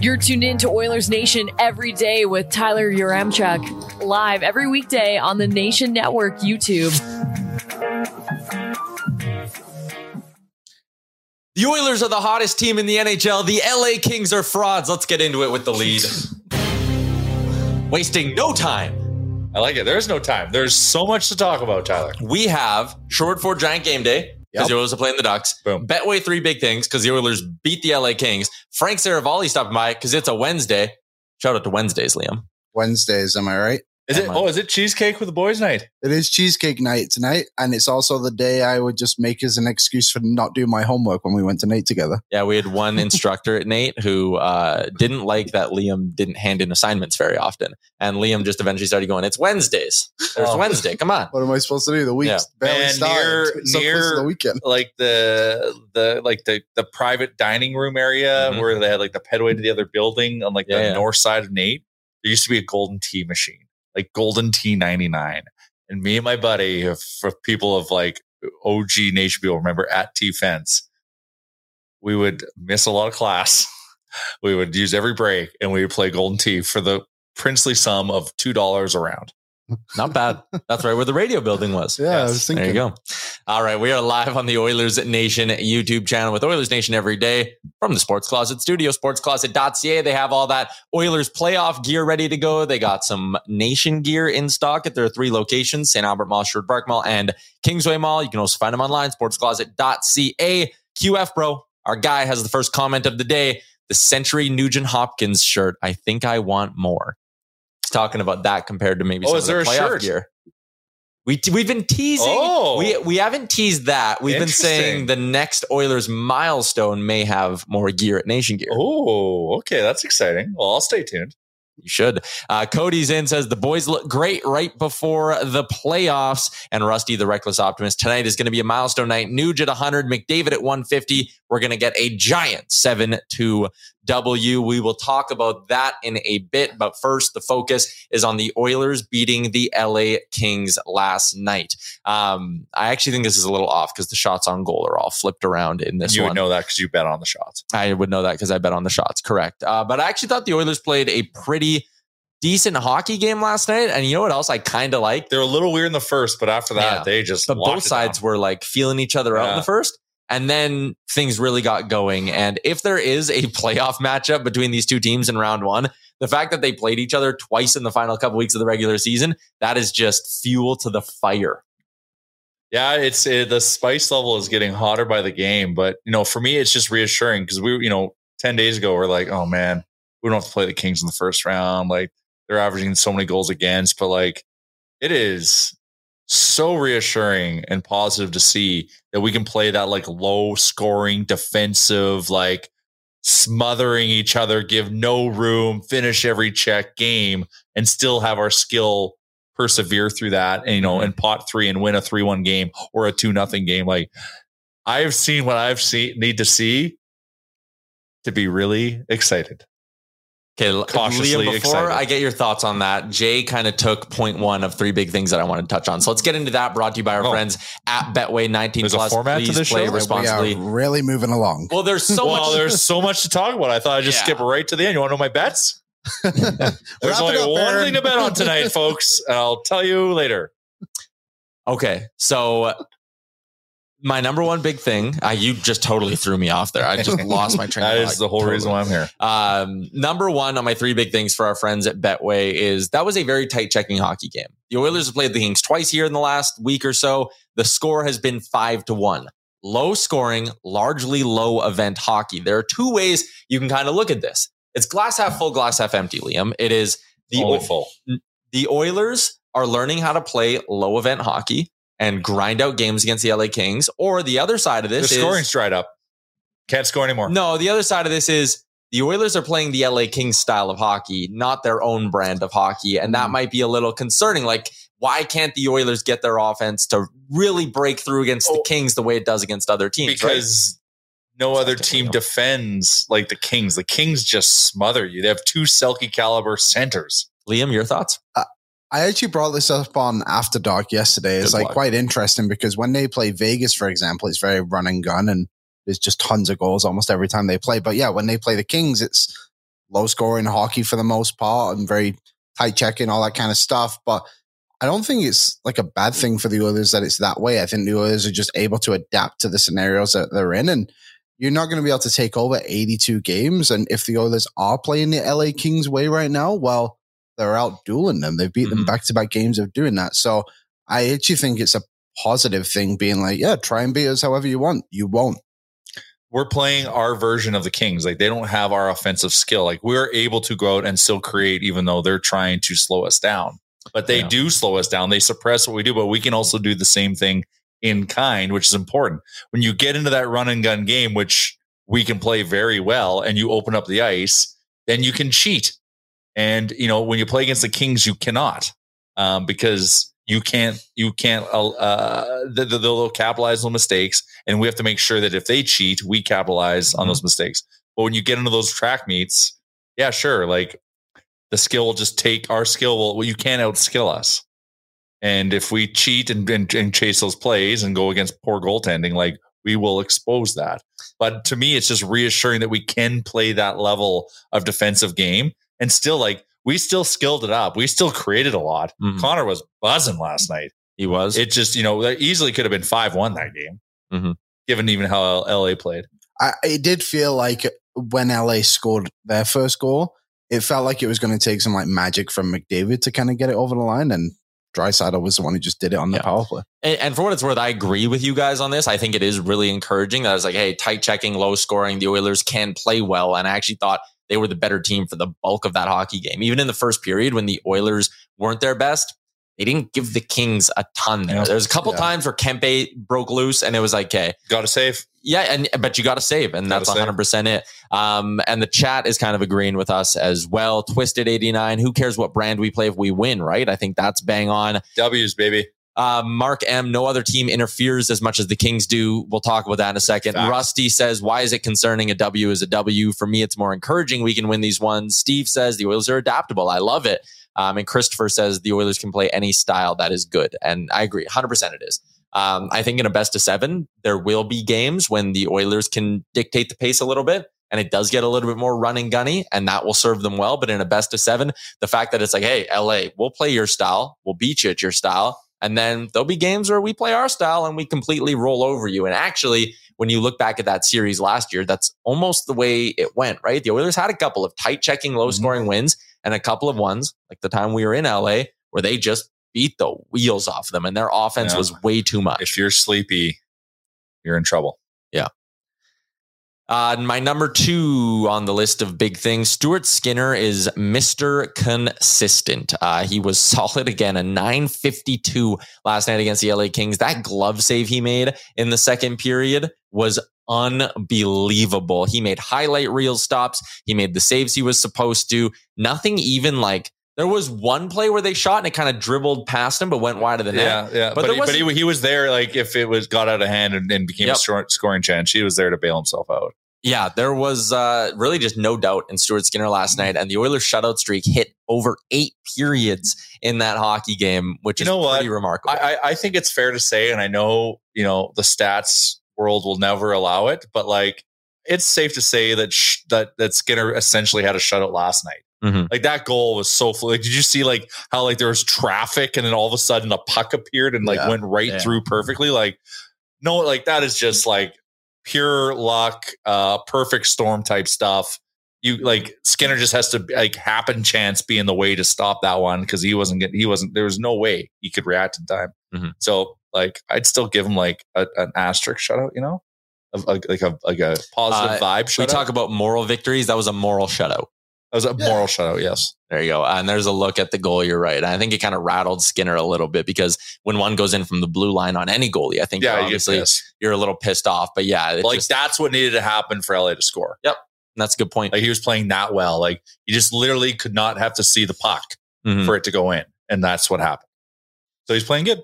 You're tuned in to Oilers Nation every day with Tyler Yaremchuk, live every weekday on the Nation Network YouTube. The Oilers are the hottest team in the NHL. The LA Kings are frauds. Let's get into it with the lead. Wasting no time. I like it. There's no time. There's so much to talk about, Tyler. We have short for Giant Game Day because Yep. the Oilers are playing the Ducks. Boom. Betway three big things because the Oilers beat the LA Kings. Frank Seravalli stopping by because it's a Wednesday. Shout out to Wednesdays, Liam. Wednesdays, am I right? Is it? Oh, is it cheesecake with the boys' night? It is cheesecake night tonight, and it's also the day I would just make as an excuse for not doing my homework when we went to NAIT together. Yeah, we had one instructor at NAIT who uh, didn't like that Liam didn't hand in assignments very often, and Liam just eventually started going, "It's Wednesdays. There's Oh. Wednesday. Come on." What am I supposed to do? The week's Yeah. barely Man, started. near- so near- the weekend. Like the the like the the private dining room area Mhm. where they had like the pedway to the other building on like Yeah, the yeah. north side of NAIT. There used to be a Golden Tee machine, like golden T99. And me and my buddy, if, for people of like OG Nation people remember at T Fence, we would miss a lot of class. We would use every break and we would play Golden Tee for the princely sum of two dollars a round. Not bad. That's right where the radio building was. Yeah, I Yes. was There you go. All right, we are live on the Oilers Nation YouTube channel with Oilers Nation every day from the Sports Closet Studio, sportscloset.ca. They have all that Oilers playoff gear ready to go. They got some Nation gear in stock at their three locations, St. Albert Mall, Sherwood Park Mall, and Kingsway Mall. You can also find them online, sportscloset.ca. QF Bro, our guy, has the first comment of the day. The Century Nugent Hopkins shirt. I think I want more. Talking about that compared to maybe Oh, some is of the there a playoff shirt? gear. We t- we've been teasing. Oh. We we haven't teased that. We've been saying the next Oilers milestone may have more gear at Nation Gear. Oh, okay. That's exciting. Well, I'll stay tuned. You should. Uh, Cody's in says the boys look great right before the playoffs. And Rusty, the reckless optimist, tonight is going to be a milestone night. Nuge at 100, McDavid at 150. We're going to get a giant 7 2 W. We will talk about that in a bit. But first, the focus is on the Oilers beating the LA Kings last night. Um, I actually think this is a little off because the shots on goal are all flipped around in this you one. would know that because you bet on the shots. I would know that because I bet on the shots. Correct. Uh, but I actually thought the Oilers played a pretty decent hockey game last night. And you know what else I kind of like? They're a little weird in the first, but after that, Yeah. they just But both sides were like feeling each other out in the first. And then things really got going. And if there is a playoff matchup between these two teams in round one, the fact that they played each other twice in the final couple weeks of the regular season, that is just fuel to the fire. Yeah, it's it, the spice level is getting hotter by the game, but you know, for me, it's just reassuring because we, you know, 10 days ago, we're like, oh man, we don't have to play the Kings in the first round. Like they're averaging so many goals against, but like it is so reassuring and positive to see that we can play that like low scoring defensive, like smothering each other, give no room, finish every check game, and still have our skill persevere through that and you know mm-hmm. and pot three and win a three one game or a two nothing game. Like I've seen what I've seen need to see to be really excited. Okay, L- Cautiously Liam, before excited. I get your thoughts on that, Jay kind of took point one of three big things that I wanted to touch on. So let's get into that. Brought to you by our Oh. friends at Betway 19 There's a Plus. format to Please this play show? responsibly. We are really moving along. Well, there's so well, much. there's so much to talk about. I thought I'd just Yeah. skip right to the end. You want to know my bets? There's only up, one Aaron. thing to bet on tonight, folks. And I'll tell you later. Okay, so my number one big thing. Uh, you just totally threw me off there. I just lost my train. That of is thought the whole totally. reason why I'm here. Um, number one on my three big things for our friends at Betway is that was a very tight checking hockey game. The Oilers have played the Kings twice here in the last week or so. The score has been five to one. Low scoring, largely low event hockey. There are two ways you can kind of look at this. It's glass half full, glass half empty, Liam. It is the full. the Oilers are learning how to play low event hockey and grind out games against the LA Kings. Or the other side of The this is scoring's dried up. Can't score anymore. no, the other side of this is the Oilers are playing the LA Kings style of hockey, not their own brand of hockey. And that hmm. might be a little concerning. Like, why can't the Oilers get their offense to really break through against the Oh. Kings the way it does against other teams? right? because no other team defends like the Kings. The Kings just smother you. They have two Selke caliber centers. Liam, your thoughts? Uh, I actually brought this up on After Dark yesterday. It's Good like quite interesting because when they play Vegas, for example, it's very run and gun and there's just tons of goals almost every time they play. But yeah, when they play the Kings, it's low scoring hockey for the most part and very tight checking, all that kind of stuff. But I don't think it's like a bad thing for the Oilers that it's that way. I think the Oilers are just able to adapt to the scenarios that they're in. And you're not going to be able to take over 82 games. And if the Oilers are playing the LA Kings way right now, well, they're out dueling them. They've beat them Mhm. back to back games of doing that. So I actually think it's a positive thing being like, yeah, try and beat us however you want. You won't. We're playing our version of the Kings. Like they don't have our offensive skill. Like we're able to go out and still create, even though they're trying to slow us down. But they Yeah. do slow us down. They suppress what we do, but we can also do the same thing in kind, which is important. When you get into that run and gun game, which we can play very well, and you open up the ice, then you can cheat. And you know when you play against the Kings, you cannot um, because you can't you can't uh, uh, the, the, they'll capitalize on mistakes, and we have to make sure that if they cheat, we capitalize on Mhm. those mistakes. But when you get into those track meets, yeah, sure, like the skill will just take our skill. Will well, you can't outskill us. And if we cheat and, and, and chase those plays and go against poor goaltending, like we will expose that. But to me, it's just reassuring that we can play that level of defensive game and still like we still skilled it up. We still created a lot. Mhm. Connor was buzzing last night. He was. It just, you know, that easily could have been 5 1 that game, Mhm. given even how LA played. I, it did feel like when LA scored their first goal, it felt like it was going to take some like magic from McDavid to kind of get it over the line. And Draisaitl was the one who just did it on the Yeah. power play. And, and for what it's worth, I agree with you guys on this. I think it is really encouraging that it's like, hey, tight checking, low scoring, the Oilers can play well. And I actually thought they were the better team for the bulk of that hockey game. Even in the first period when the Oilers weren't their best, they didn't give the Kings a ton there. Yeah. There was a couple Yeah. times where Kempe broke loose and it was like, okay, Got to save. yeah, and but you got to save, and Gotta that's save. 100% it. Um, and the chat is kind of agreeing with us as well. Twisted 89, who cares what brand we play if we win, right? I think that's bang on. W's, baby. Uh, Mark M, no other team interferes as much as the Kings do. We'll talk about that in a second. Facts. Rusty says, why is it concerning? A W is a W. For me, it's more encouraging. We can win these ones. Steve says, the Oilers are adaptable. I love it. Um, and Christopher says, the Oilers can play any style that is good. And I agree, 100% it is. Um, I think in a best of seven, there will be games when the Oilers can dictate the pace a little bit. And it does get a little bit more running gunny, and that will serve them well. But in a best of seven, the fact that it's like, hey, LA, we'll play your style, we'll beat you at your style. And then there'll be games where we play our style and we completely roll over you. And actually, when you look back at that series last year, that's almost the way it went, right? The Oilers had a couple of tight checking, low mm-hmm. scoring wins and a couple of ones, like the time we were in LA, where they just beat the wheels off them and their offense Yeah. was way too much. If you're sleepy, you're in trouble. Uh, my number two on the list of big things, Stuart Skinner is Mr. Consistent. Uh, he was solid again, a 952 last night against the LA Kings. That glove save he made in the second period was unbelievable. He made highlight reel stops. He made the saves he was supposed to. Nothing even like there was one play where they shot and it kind of dribbled past him, but went wide of the net. Yeah, yeah. But But, he, but he, he was there, like if it was got out of hand and, and became Yep. a short scoring chance, he was there to bail himself out. Yeah, there was uh, really just no doubt in Stuart Skinner last night, and the Oilers' shutout streak hit over eight periods in that hockey game, which You is know what? pretty remarkable. I, I, I think it's fair to say, and I know you know the stats world will never allow it, but like it's safe to say that sh- that that Skinner essentially had a shutout last night. Mhm. Like that goal was so like, did you see like how like there was traffic and then all of a sudden a puck appeared and like Yeah. went right Yeah. through perfectly? Like no, like that is just like pure luck, uh, perfect storm type stuff. You like Skinner just has to like happen chance be in the way to stop that one because he wasn't getting he wasn't there was no way he could react in time. Mhm. So like I'd still give him like a, an asterisk shutout, you know, of like like a like a positive Uh, vibe we talk about moral victories. That was a moral shutout. That was a moral shutout, yes. There you go. And there's a look at the goal. You're right. And I think it kind of rattled Skinner a little bit because when one goes in from the blue line on any goalie, I think Yeah, you're you obviously pissed. you're a little pissed off. But yeah, it like just- that's what needed to happen for LA to score. Yep. And that's a good point. Like he was playing that well. Like he just literally could not have to see the puck Mhm. for it to go in, and that's what happened. So he's playing good.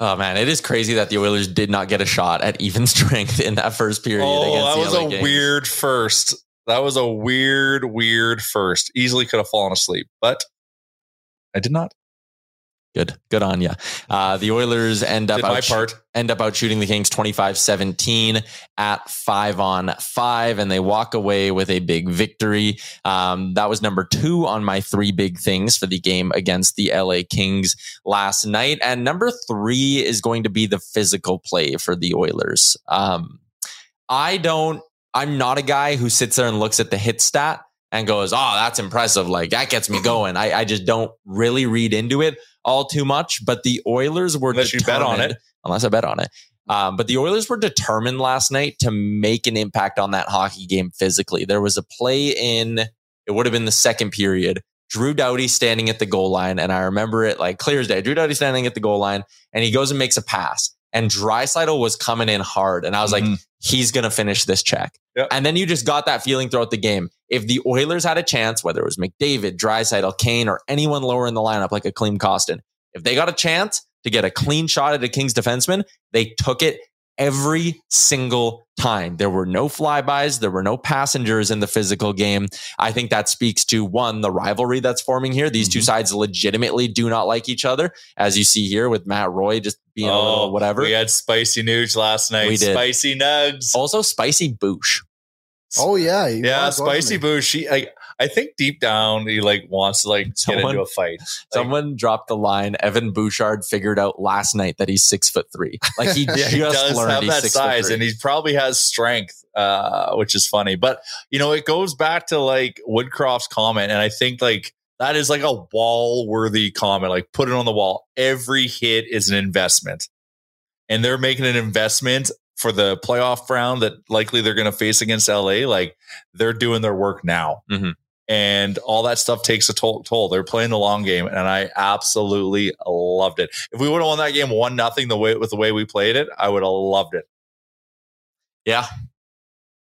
Oh man, it is crazy that the Oilers did not get a shot at even strength in that first period. Oh, against that the was LA a Kings. weird first. That was a weird, weird first. Easily could have fallen asleep, but I did not. Good, good on you. Uh, the Oilers end up Did out part. end up out shooting the Kings 25-17 at five on five, and they walk away with a big victory. Um, that was number two on my three big things for the game against the LA Kings last night. And number three is going to be the physical play for the Oilers. Um, I don't, I'm not a guy who sits there and looks at the hit stat and goes, Oh, that's impressive. Like that gets me going. I, I just don't really read into it all too much. But the Oilers were Unless you bet on it. Unless I bet on it. Um, but the Oilers were determined last night to make an impact on that hockey game physically. There was a play in, it would have been the second period. Drew Doughty standing at the goal line, and I remember it like clear as day. Drew Doughty standing at the goal line, and he goes and makes a pass, and Draisaitl was coming in hard, and I was like, Mhm. he's gonna finish this check. Yep. And then you just got that feeling throughout the game. If the Oilers had a chance, whether it was McDavid, Draisaitl, Kane, or anyone lower in the lineup like a Klim Kostin, if they got a chance to get a clean shot at a Kings defenseman, they took it every single time. There were no flybys, there were no passengers in the physical game. I think that speaks to one, the rivalry that's forming here. These two mm-hmm. sides legitimately do not like each other, as you see here with Matt Roy just being a little oh, whatever. Oh, We had spicy news last night. We did. Spicy nugs. also, Spicy Boosh. Oh yeah, yeah, spicy he? boo. She, I, I think deep down he like wants to like get Someone- into a fight. Like, Someone dropped the line. Evan Bouchard figured out last night that he's six foot three. Like he yeah, just he does learned have that size, and he probably has strength, uh, which is funny. But you know, it goes back to like Woodcroft's comment, and I think like that is like a wall worthy comment. Like put it on the wall. Every hit is an investment, and they're making an investment for the playoff round that likely they're going to face against LA. Like they're doing their work now. Mhm. And all that stuff takes a toll, toll. They're playing the long game, and I absolutely loved it. If we would have won that game one nothing the way with the way we played it, I would have loved it. Yeah.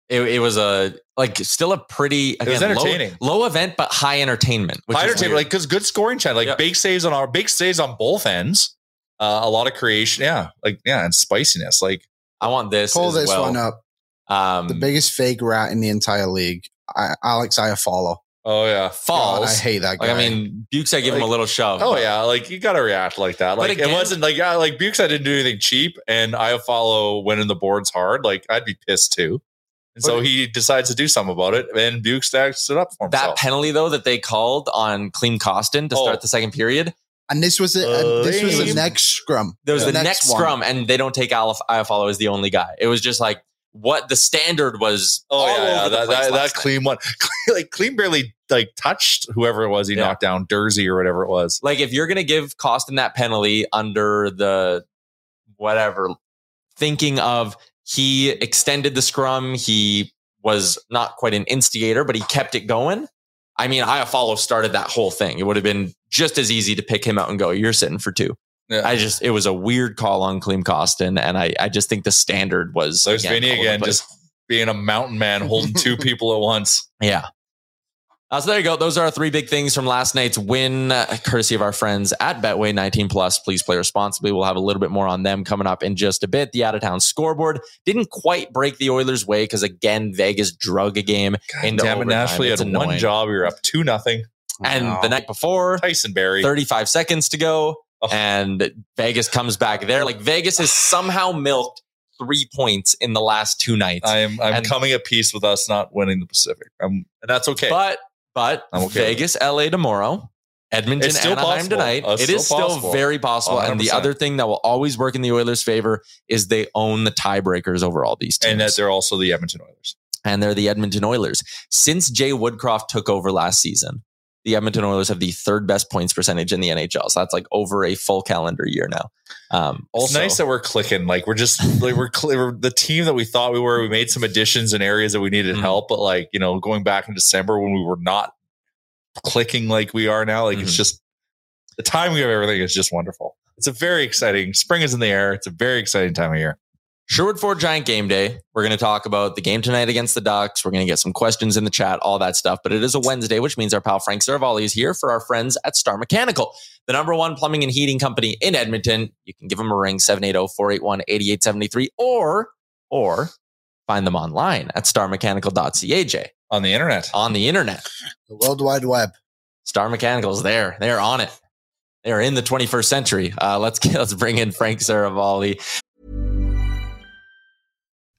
It, it was a like still a pretty again, was low- entertaining. low, event but high entertainment. Which High is entertainment, weird. like because good scoring chance, like Yeah. big saves on our big saves on both ends, uh, a lot of creation, yeah, like yeah, and spiciness. Like I want this. Pull as this well. one up. Um, The biggest fake rat in the entire league, I, Alex Iafallo. Oh yeah, God, falls. I hate that guy. like I mean, Bukes, I give him a little shove. oh yeah, like you got to react like that. Like again- it wasn't like yeah, like Bukes, I didn't do anything cheap, and I follow winning the boards hard. Like I'd be pissed too. And so he decides to do something about it, and Bukes stacks it up for That penalty though that they called on Klim Kostin to Oh. start the second period. and this was a, uh, this was the next scrum. There was The the next, one. scrum, and they don't take Alif Iafallo as the only guy. It was just like what the standard was. Oh yeah, yeah. that that, that clean one, like clean barely like touched whoever it was he Yeah. knocked down, Durzi or whatever it was. Like if you're going to give Kostin that penalty under the whatever, thinking of he extended the scrum, he was not quite an instigator, but he kept it going. I mean, Iafallo started that whole thing. It would have been just as easy to pick him out and go, "You're sitting for two. Yeah. I just it was a weird call on Klim Kostin, and I I just think the standard was There's Vinny all again, just being a mountain man holding two people at once. Yeah. Uh, so there you go. Those are our three big things from last night's win, uh, courtesy of our friends at Betway 19 Plus. Please play responsibly. We'll have a little bit more on them coming up in just a bit. The out of town scoreboard didn't quite break the Oilers' way because again, Vegas drug a game into Damn it, overtime. Nashville you It's had one job. You're up two nothing. and Wow. the night before, Tyson Barrie. 35 seconds to go, Oh. and Vegas comes back there. Like Vegas has somehow milked three points in the last two nights. I am I'm And- coming at peace with us not winning the Pacific. Um, and that's okay. But but I'm okay Vegas, LA tomorrow, Edmonton, still Anaheim possible. tonight. Uh, it still is still possible. very possible. And the other thing that will always work in the Oilers' favor is they own the tiebreakers over all these teams. and that they're also the Edmonton Oilers. and they're the Edmonton Oilers. Since Jay Woodcroft took over last season, the Edmonton Oilers have the third best points percentage in the NHL. So that's like over a full calendar year now. Um, It's nice that we're clicking. Like we're just like we're, cl- we're the team that we thought we were. We made some additions in areas that we needed Mhm. help, but like you know, going back in December when we were not clicking like we are now, like it's Mhm. just the timing of everything is just wonderful. It's a very exciting. Spring is in the air. It's a very exciting time of year. Sherwood Ford Giant Game Day. We're going to talk about the game tonight against the Ducks. We're going to get some questions in the chat, all that stuff. But it is a Wednesday, which means our pal Frank Seravalli is here for our friends at Star Mechanical, the number one plumbing and heating company in Edmonton. You can give them a ring, oh, 780-481-8873, or, or find them online at starmechanical.ca, Jay, on the internet. on the internet. The World Wide Web. Star Mechanical's there. They're on it. They're in the 21st century. Uh, let's let's bring in Frank Seravalli.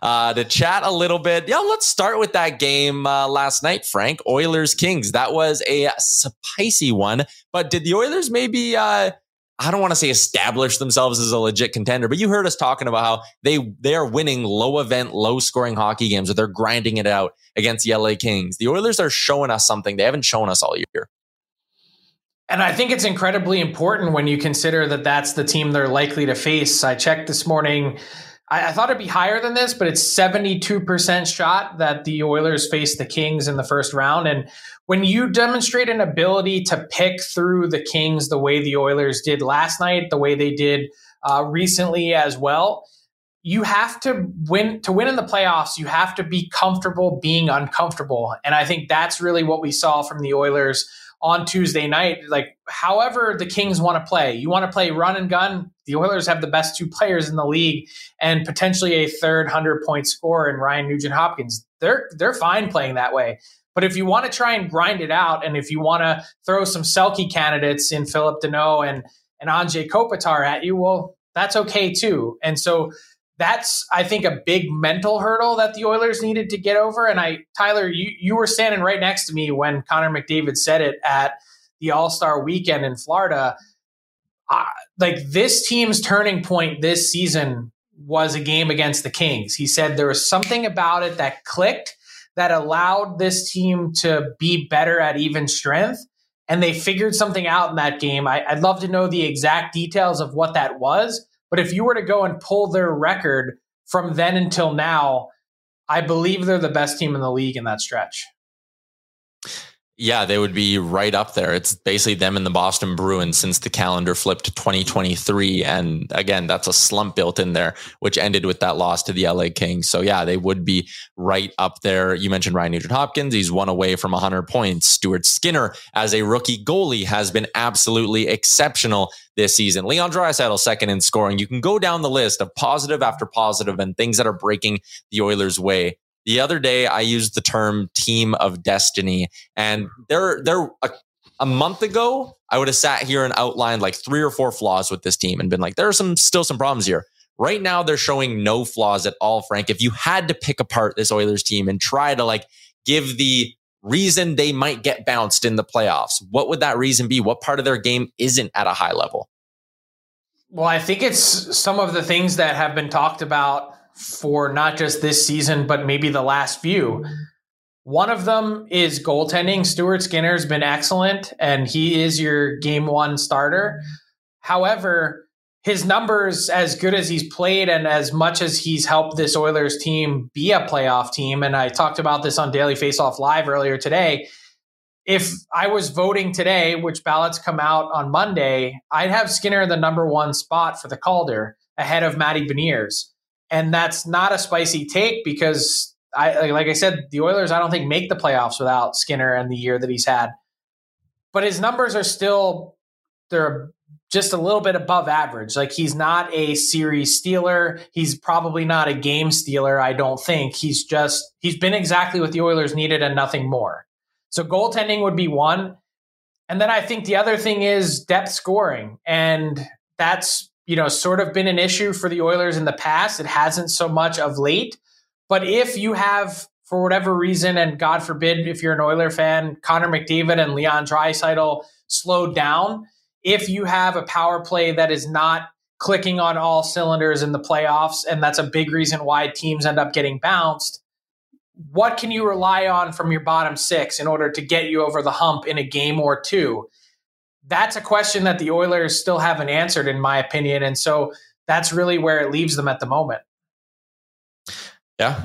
Uh, to chat a little bit. Yeah, let's start with that game uh, last night, Frank. Oilers Kings. That was a spicy one. But did the Oilers maybe? Uh, I don't want to say establish themselves as a legit contender, but you heard us talking about how they they are winning low event, low scoring hockey games, or they're grinding it out against the LA Kings. The Oilers are showing us something they haven't shown us all year. And I think it's incredibly important when you consider that that's the team they're likely to face. I checked this morning. I, I thought it'd be higher than this, but it's 72% shot that the Oilers face the Kings in the first round. And when you demonstrate an ability to pick through the Kings the way the Oilers did last night, the way they did uh, recently as well, you have to win to win in the playoffs. You have to be comfortable being uncomfortable, and I think that's really what we saw from the Oilers on Tuesday night. Like, however the Kings want to play, you want to play run and gun. The Oilers have the best two players in the league, and potentially a third hundred point scorer in Ryan Nugent Hopkins. They're they're fine playing that way. But if you want to try and grind it out, and if you want to throw some Selke candidates in Phillip Danault and and Anže Kopitar at you, well, that's okay too. And so that's I think a big mental hurdle that the Oilers needed to get over. And I, Tyler, you you were standing right next to me when Connor McDavid said it at the All Star Weekend in Florida. I, like this team's turning point this season was a game against the Kings. He said there was something about it that clicked that allowed this team to be better at even strength. And they figured something out in that game. I, would love to know the exact details of what that was. But if you were to go and pull their record from then until now, I believe they're the best team in the league in that stretch. Yeah, they would be right up there. It's basically them and the Boston Bruins since the calendar flipped to 2023. And again, that's a slump built in there, which ended with that loss to the LA Kings. So yeah, they would be right up there. You mentioned Ryan Nugent Hopkins. He's one away from 100 points. Stuart Skinner, as a rookie goalie, has been absolutely exceptional this season. Leon Draisaitl second in scoring. You can go down the list of positive after positive and things that are breaking the Oilers' way. The other day, I used the term team of destiny. And there, there, a, a month ago, I would have sat here and outlined like three or four flaws with this team and been like, there are some, still some problems here. Right now, they're showing no flaws at all, Frank. If you had to pick apart this Oilers team and try to like give the reason they might get bounced in the playoffs, what would that reason be? What part of their game isn't at a high level? Well, I think it's some of the things that have been talked about for not just this season, but maybe the last few. One of them is goaltending. Stuart Skinner's been excellent, and he is your game one starter. However, his numbers, as good as he's played and as much as he's helped this Oilers team be a playoff team, and I talked about this on Daily Faceoff Live earlier today. If I was voting today, which ballots come out on Monday, I'd have Skinner the number one spot for the Calder ahead of Matty Beniers and that's not a spicy take because I like I said, the Oilers I don't think make the playoffs without Skinner and the year that he's had. But his numbers are still they're just a little bit above average. Like he's not a series stealer. He's probably not a game stealer, I don't think. He's just he's been exactly what the Oilers needed and nothing more. So goaltending would be one. And then I think the other thing is depth scoring. And that's you know, sort of been an issue for the Oilers in the past. It hasn't so much of late. But if you have, for whatever reason, and God forbid, if you're an Oiler fan, Connor McDavid and Leon Draisaitl slowed down, if you have a power play that is not clicking on all cylinders in the playoffs, and that's a big reason why teams end up getting bounced, what can you rely on from your bottom six in order to get you over the hump in a game or two? That's a question that the Oilers still haven't answered, in my opinion. And so that's really where it leaves them at the moment. Yeah.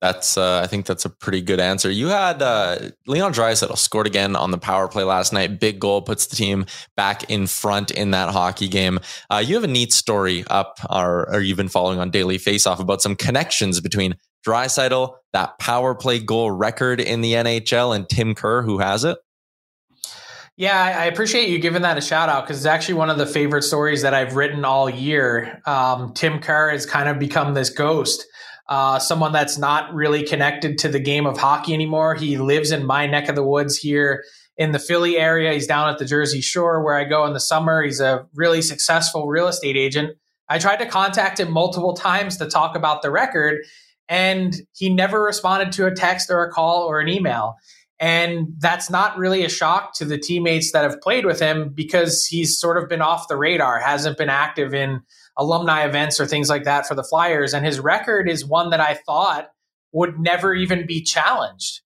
That's uh, I think that's a pretty good answer. You had uh, Leon Draisaitl scored again on the power play last night. Big goal puts the team back in front in that hockey game. Uh, you have a neat story up, or, or you've been following on Daily Faceoff about some connections between Draisaitl, that power play goal record in the NHL, and Tim Kerr, who has it. Yeah, I appreciate you giving that a shout out because it's actually one of the favorite stories that I've written all year. Um, Tim Kerr has kind of become this ghost, uh, someone that's not really connected to the game of hockey anymore. He lives in my neck of the woods here in the Philly area. He's down at the Jersey Shore where I go in the summer. He's a really successful real estate agent. I tried to contact him multiple times to talk about the record, and he never responded to a text or a call or an email. And that's not really a shock to the teammates that have played with him because he's sort of been off the radar, hasn't been active in alumni events or things like that for the Flyers. And his record is one that I thought would never even be challenged.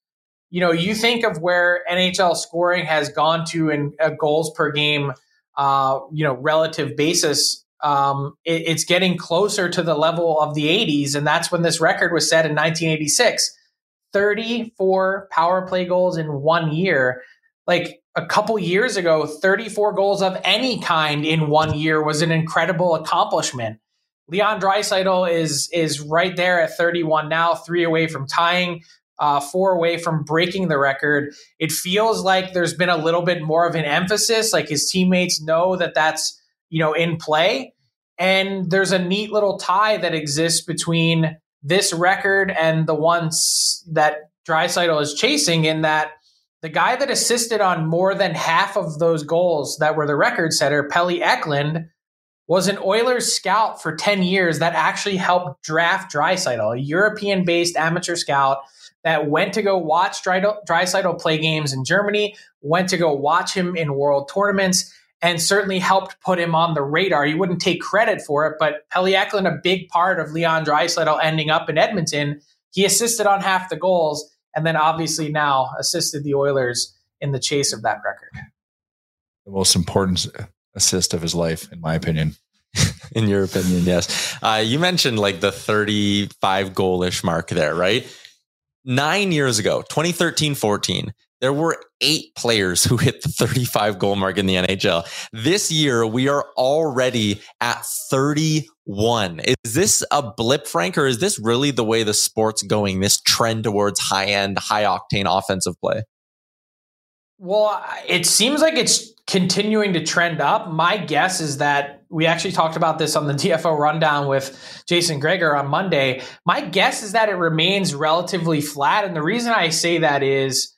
You know, you think of where NHL scoring has gone to in a goals per game, uh, you know, relative basis. Um, it, it's getting closer to the level of the 80s. And that's when this record was set in 1986 34 power play goals in one year. Like a couple years ago, 34 goals of any kind in one year was an incredible accomplishment. Leon Draisaitl is is right there at 31 now, three away from tying, uh, four away from breaking the record. It feels like there's been a little bit more of an emphasis, like his teammates know that that's you know in play, and there's a neat little tie that exists between this record and the ones that Draisaitl is chasing in that the guy that assisted on more than half of those goals that were the record setter, Pelle Eklund, was an Oilers scout for 10 years that actually helped draft Draisaitl, a European based amateur scout that went to go watch Draisaitl play games in Germany, went to go watch him in world tournaments, and certainly helped put him on the radar. You wouldn't take credit for it, but Pelle Eklund, a big part of Leon Draisaitl ending up in Edmonton. He assisted on half the goals, and then obviously now assisted the Oilers in the chase of that record. The most important assist of his life, in my opinion. in your opinion, yes. Uh, you mentioned like the 35 goalish mark there, right? Nine years ago, 2013 14, there were eight players who hit the 35 goal mark in the NHL. This year, we are already at 31. Is this a blip, Frank, or is this really the way the sport's going, this trend towards high end, high octane offensive play? Well, it seems like it's continuing to trend up. My guess is that we actually talked about this on the DFO rundown with Jason Gregor on Monday. My guess is that it remains relatively flat. And the reason I say that is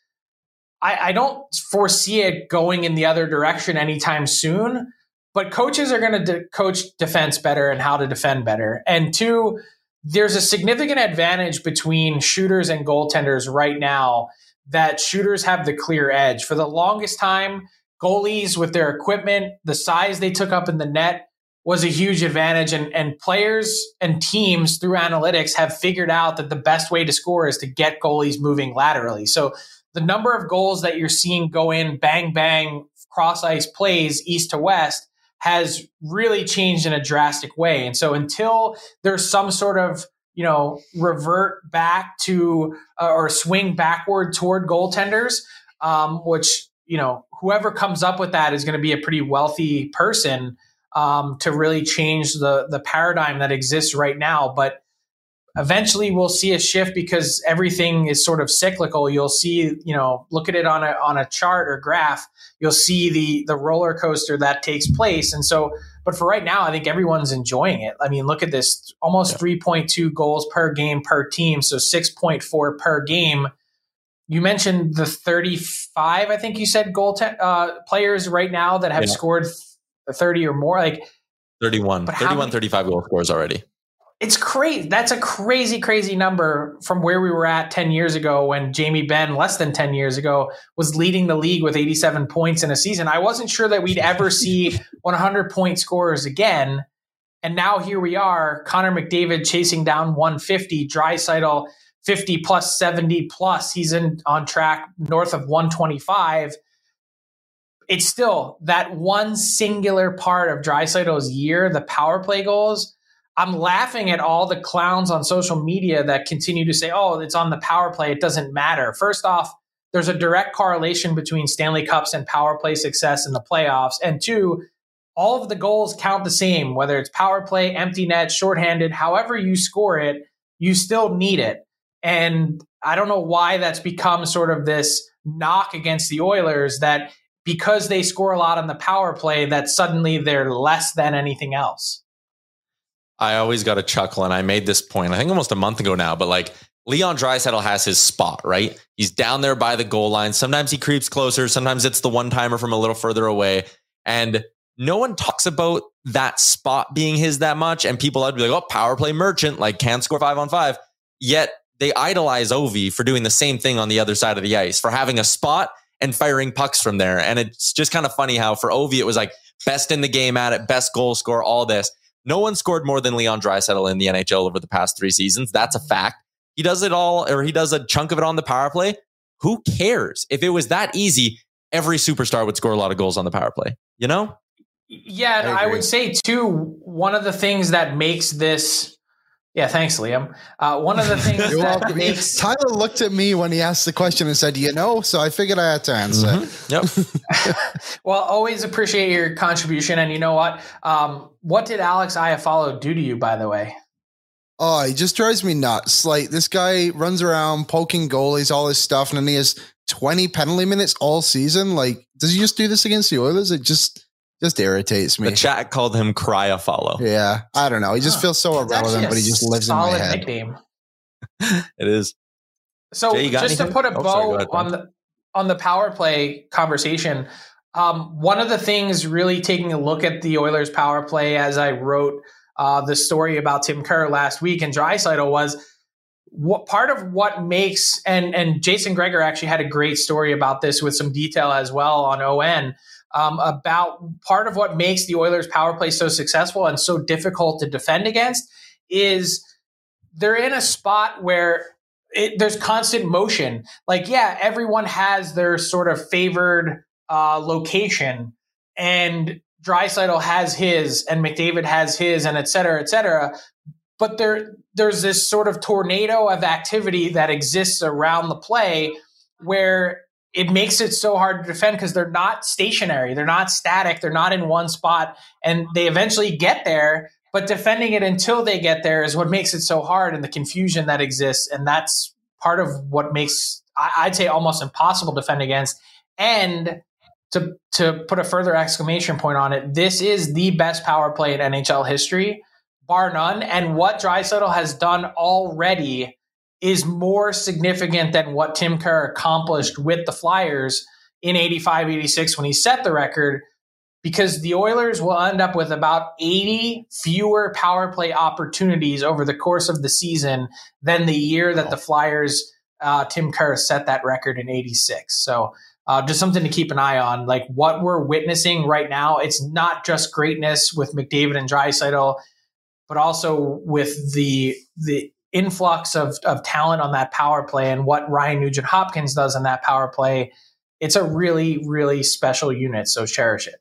I, I don't foresee it going in the other direction anytime soon. But coaches are going to de- coach defense better and how to defend better. And two, there's a significant advantage between shooters and goaltenders right now that shooters have the clear edge. For the longest time, goalies with their equipment, the size they took up in the net was a huge advantage. And, and players and teams through analytics have figured out that the best way to score is to get goalies moving laterally. So the number of goals that you're seeing go in bang bang cross ice plays east to west has really changed in a drastic way. And so until there's some sort of you know revert back to uh, or swing backward toward goaltenders, um, which you know whoever comes up with that is going to be a pretty wealthy person um, to really change the the paradigm that exists right now. But eventually we'll see a shift because everything is sort of cyclical. You'll see you know look at it on a on a chart or graph you'll see the the roller coaster that takes place. And so but for right now i think everyone's enjoying it. I mean look at this almost yeah. 3.2 goals per game per team so 6.4 per game. You mentioned the 35 i think you said goal te- uh, players right now that have yeah. scored 30 or more like 31 31 many, 35 goal scores already it's crazy. That's a crazy, crazy number from where we were at 10 years ago when Jamie Benn, less than 10 years ago, was leading the league with 87 points in a season. I wasn't sure that we'd ever see 100 point scorers again. And now here we are, Connor McDavid chasing down 150, Draisaitl 50 plus 70 plus. He's in on track north of 125. It's still that one singular part of Draisaitl's year, the power play goals I'm laughing at all the clowns on social media that continue to say, oh, it's on the power play. It doesn't matter. First off, there's a direct correlation between Stanley Cups and power play success in the playoffs. And two, all of the goals count the same, whether it's power play, empty net, shorthanded, however you score it, you still need it. And I don't know why that's become sort of this knock against the Oilers that because they score a lot on the power play, that suddenly they're less than anything else. I always got a chuckle, and I made this point, I think almost a month ago now, but like Leon Draisaitl has his spot, right? He's down there by the goal line. Sometimes he creeps closer. Sometimes it's the one timer from a little further away. And no one talks about that spot being his that much. And people would be like, oh, power play merchant, like can't score five on five. Yet they idolize Ovi for doing the same thing on the other side of the ice, for having a spot and firing pucks from there. And it's just kind of funny how for Ovi, it was like best in the game at it, best goal score, all this. No one scored more than Leon Draisaitl in the NHL over the past three seasons. That's a fact. He does it all, or he does a chunk of it on the power play. Who cares? If it was that easy, every superstar would score a lot of goals on the power play. You know? Yeah, I, I would say too. One of the things that makes this yeah, thanks, Liam. Uh, one of the things that makes Tyler looked at me when he asked the question and said, "You know," so I figured I had to answer. Mm-hmm. Yep. well, always appreciate your contribution, and you know what? Um, what did Alex Iafallo do to you, by the way? Oh, he just drives me nuts. Like this guy runs around poking goalies, all this stuff, and then he has twenty penalty minutes all season. Like, does he just do this against the Oilers? It just just irritates me. The chat called him Cry a follow. Yeah, I don't know. He just feels so irrelevant, but he just lives in my head. Nickname. it is. So Jay, just anything? to put a oh, bow sorry, ahead, on the on the power play conversation, um, one of the things really taking a look at the Oilers power play as I wrote uh, the story about Tim Kerr last week and Draisaitl was what part of what makes and and Jason Gregor actually had a great story about this with some detail as well on ON um, about part of what makes the Oilers power play so successful and so difficult to defend against is they're in a spot where it, there's constant motion. Like, yeah, everyone has their sort of favored uh, location, and Draisaitl has his, and McDavid has his, and et cetera, et cetera. But there, there's this sort of tornado of activity that exists around the play where it makes it so hard to defend because they're not stationary, they're not static, they're not in one spot, and they eventually get there. But defending it until they get there is what makes it so hard, and the confusion that exists, and that's part of what makes I'd say almost impossible to defend against. And to to put a further exclamation point on it, this is the best power play in NHL history, bar none. And what Draisaitl has done already is more significant than what Tim Kerr accomplished with the Flyers in 85 86 when he set the record because the Oilers will end up with about 80 fewer power play opportunities over the course of the season than the year that the Flyers uh, Tim Kerr set that record in 86. So uh, just something to keep an eye on. Like what we're witnessing right now, it's not just greatness with McDavid and Draisaitl, but also with the the influx of, of talent on that power play and what Ryan Nugent Hopkins does on that power play, it's a really, really special unit. So cherish it.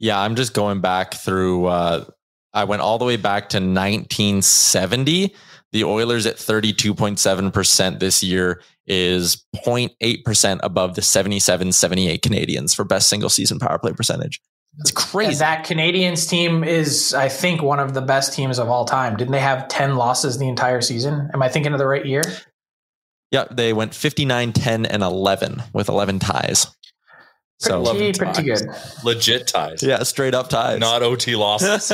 Yeah, I'm just going back through. Uh, I went all the way back to 1970. The Oilers at 32.7% this year is 0.8% above the 77 78 Canadiens for best single season power play percentage. It's crazy. And that Canadiens team is, I think, one of the best teams of all time. Didn't they have 10 losses the entire season? Am I thinking of the right year? Yeah, they went 59, 10, and 11 with 11 ties. So pretty, pretty good. Legit ties. Yeah, straight up ties. Not OT losses.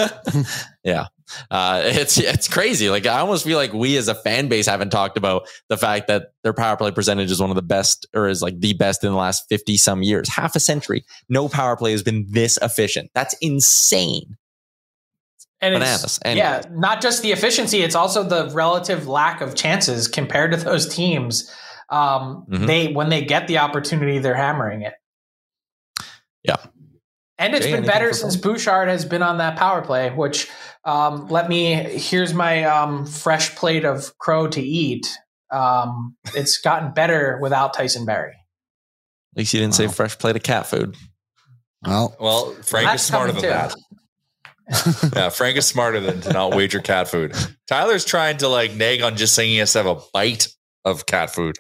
yeah. Uh, it's it's crazy. Like I almost feel like we as a fan base haven't talked about the fact that their power play percentage is one of the best, or is like the best in the last fifty some years, half a century. No power play has been this efficient. That's insane. And Bananas. Anyway. yeah, not just the efficiency; it's also the relative lack of chances compared to those teams. Um, mm-hmm. They when they get the opportunity, they're hammering it. Yeah. And it's Jay, been better since Bouchard has been on that power play, which um, let me here's my um, fresh plate of crow to eat. Um, it's gotten better without Tyson Barrie. At least you didn't wow. say fresh plate of cat food. Well, well, Frank well, is smarter than too. that. yeah, Frank is smarter than to not wager cat food. Tyler's trying to like nag on just saying he has to have a bite of cat food.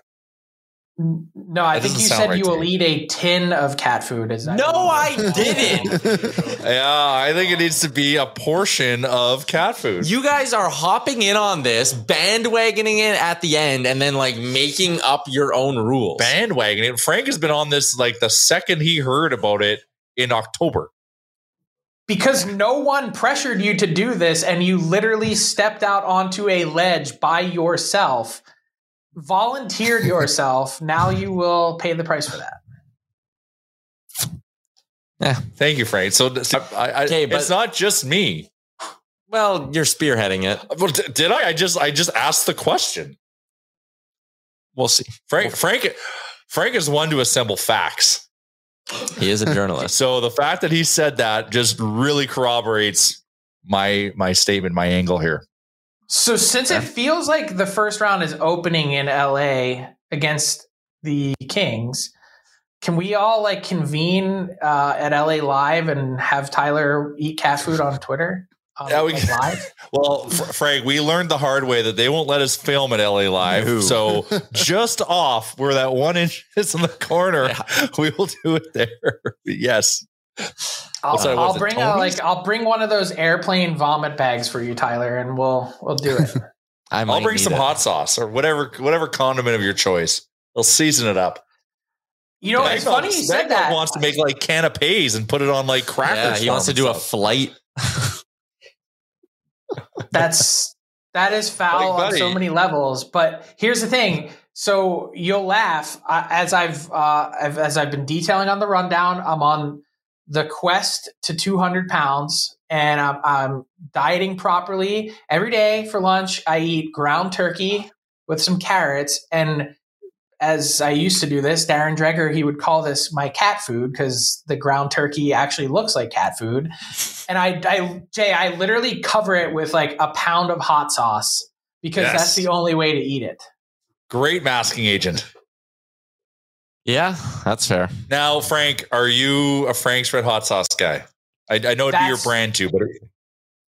No, I that think you said right you will eat a tin of cat food. Is that no, I didn't. yeah, I think it needs to be a portion of cat food. You guys are hopping in on this, bandwagoning it at the end, and then like making up your own rules. Bandwagoning. Frank has been on this like the second he heard about it in October. Because no one pressured you to do this, and you literally stepped out onto a ledge by yourself volunteered yourself. now you will pay the price for that. Yeah. Thank you, Frank. So, I, I, okay, but, it's not just me. Well, you're spearheading it. Uh, well, did I? I just I just asked the question. We'll see. Frank Frank Frank is one to assemble facts. He is a journalist. so the fact that he said that just really corroborates my my statement, my angle here. So since it feels like the first round is opening in LA against the Kings, can we all like convene uh, at LA Live and have Tyler eat cat food on Twitter? Um, yeah, we can. Live? well, Frank, we learned the hard way that they won't let us film at LA Live. No. So just off where that one inch is in the corner, yeah. we will do it there. yes. I'll, I'll bring a, like I'll bring one of those airplane vomit bags for you, Tyler, and we'll we'll do it. I will bring some it. hot sauce or whatever whatever condiment of your choice. They'll season it up. You know, it's funny you said that. Wants to make like canapes and put it on like crackers. Yeah, he wants to do a flight. That's that is foul like, on so many levels. But here's the thing: so you'll laugh uh, as I've uh, as I've been detailing on the rundown. I'm on the quest to 200 pounds and I'm, I'm dieting properly every day for lunch. I eat ground turkey with some carrots and as I used to do this, Darren Dreger, he would call this my cat food because the ground turkey actually looks like cat food. And I, I, Jay, I literally cover it with like a pound of hot sauce because Yes. that's the only way to eat it. Great masking agent. Yeah, that's fair. Now, Frank, are you a Frank's Red Hot Sauce guy? I, I know it'd be your brand too, but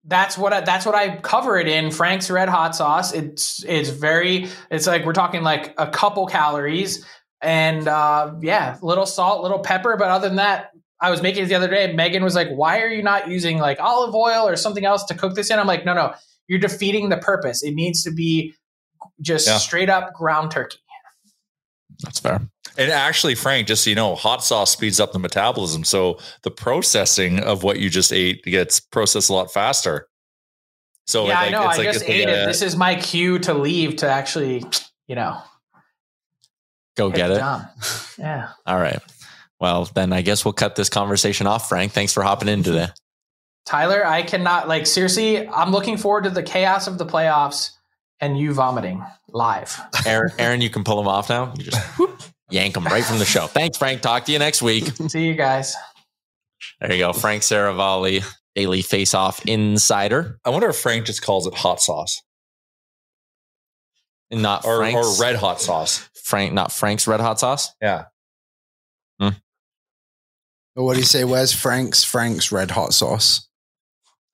That's what I, that's what I cover it in. Frank's Red Hot Sauce. It's it's very. It's like we're talking like a couple calories, and uh, yeah, little salt, little pepper. But other than that, I was making it the other day. Megan was like, "Why are you not using like olive oil or something else to cook this in?" I'm like, "No, no, you're defeating the purpose. It needs to be just Yeah. straight up ground turkey." That's fair. and actually, Frank, just so you know, hot sauce speeds up the metabolism, so the processing of what you just ate gets processed a lot faster. So yeah, like, I know. it's I like- just it's like ate a- it. This is my cue to leave to actually, you know, Go get it. job. Yeah. All right. Well, then I guess we'll cut this conversation off, Frank. Thanks for hopping in today. Tyler, I cannot like seriously. I'm looking forward to the chaos of the playoffs and you vomiting live. Aaron, Aaron, you can pull them off now. You just whoop, yank them right from the show. Thanks, Frank. Talk to you next week. See you guys. There you go. Frank Seravalli, Daily Faceoff Insider. I wonder if Frank just calls it hot sauce Not or, Frank's, or red hot sauce. Frank, not Frank's Red Hot Sauce. Yeah. Hmm. What do you say? Where's Frank's? Frank's red hot sauce.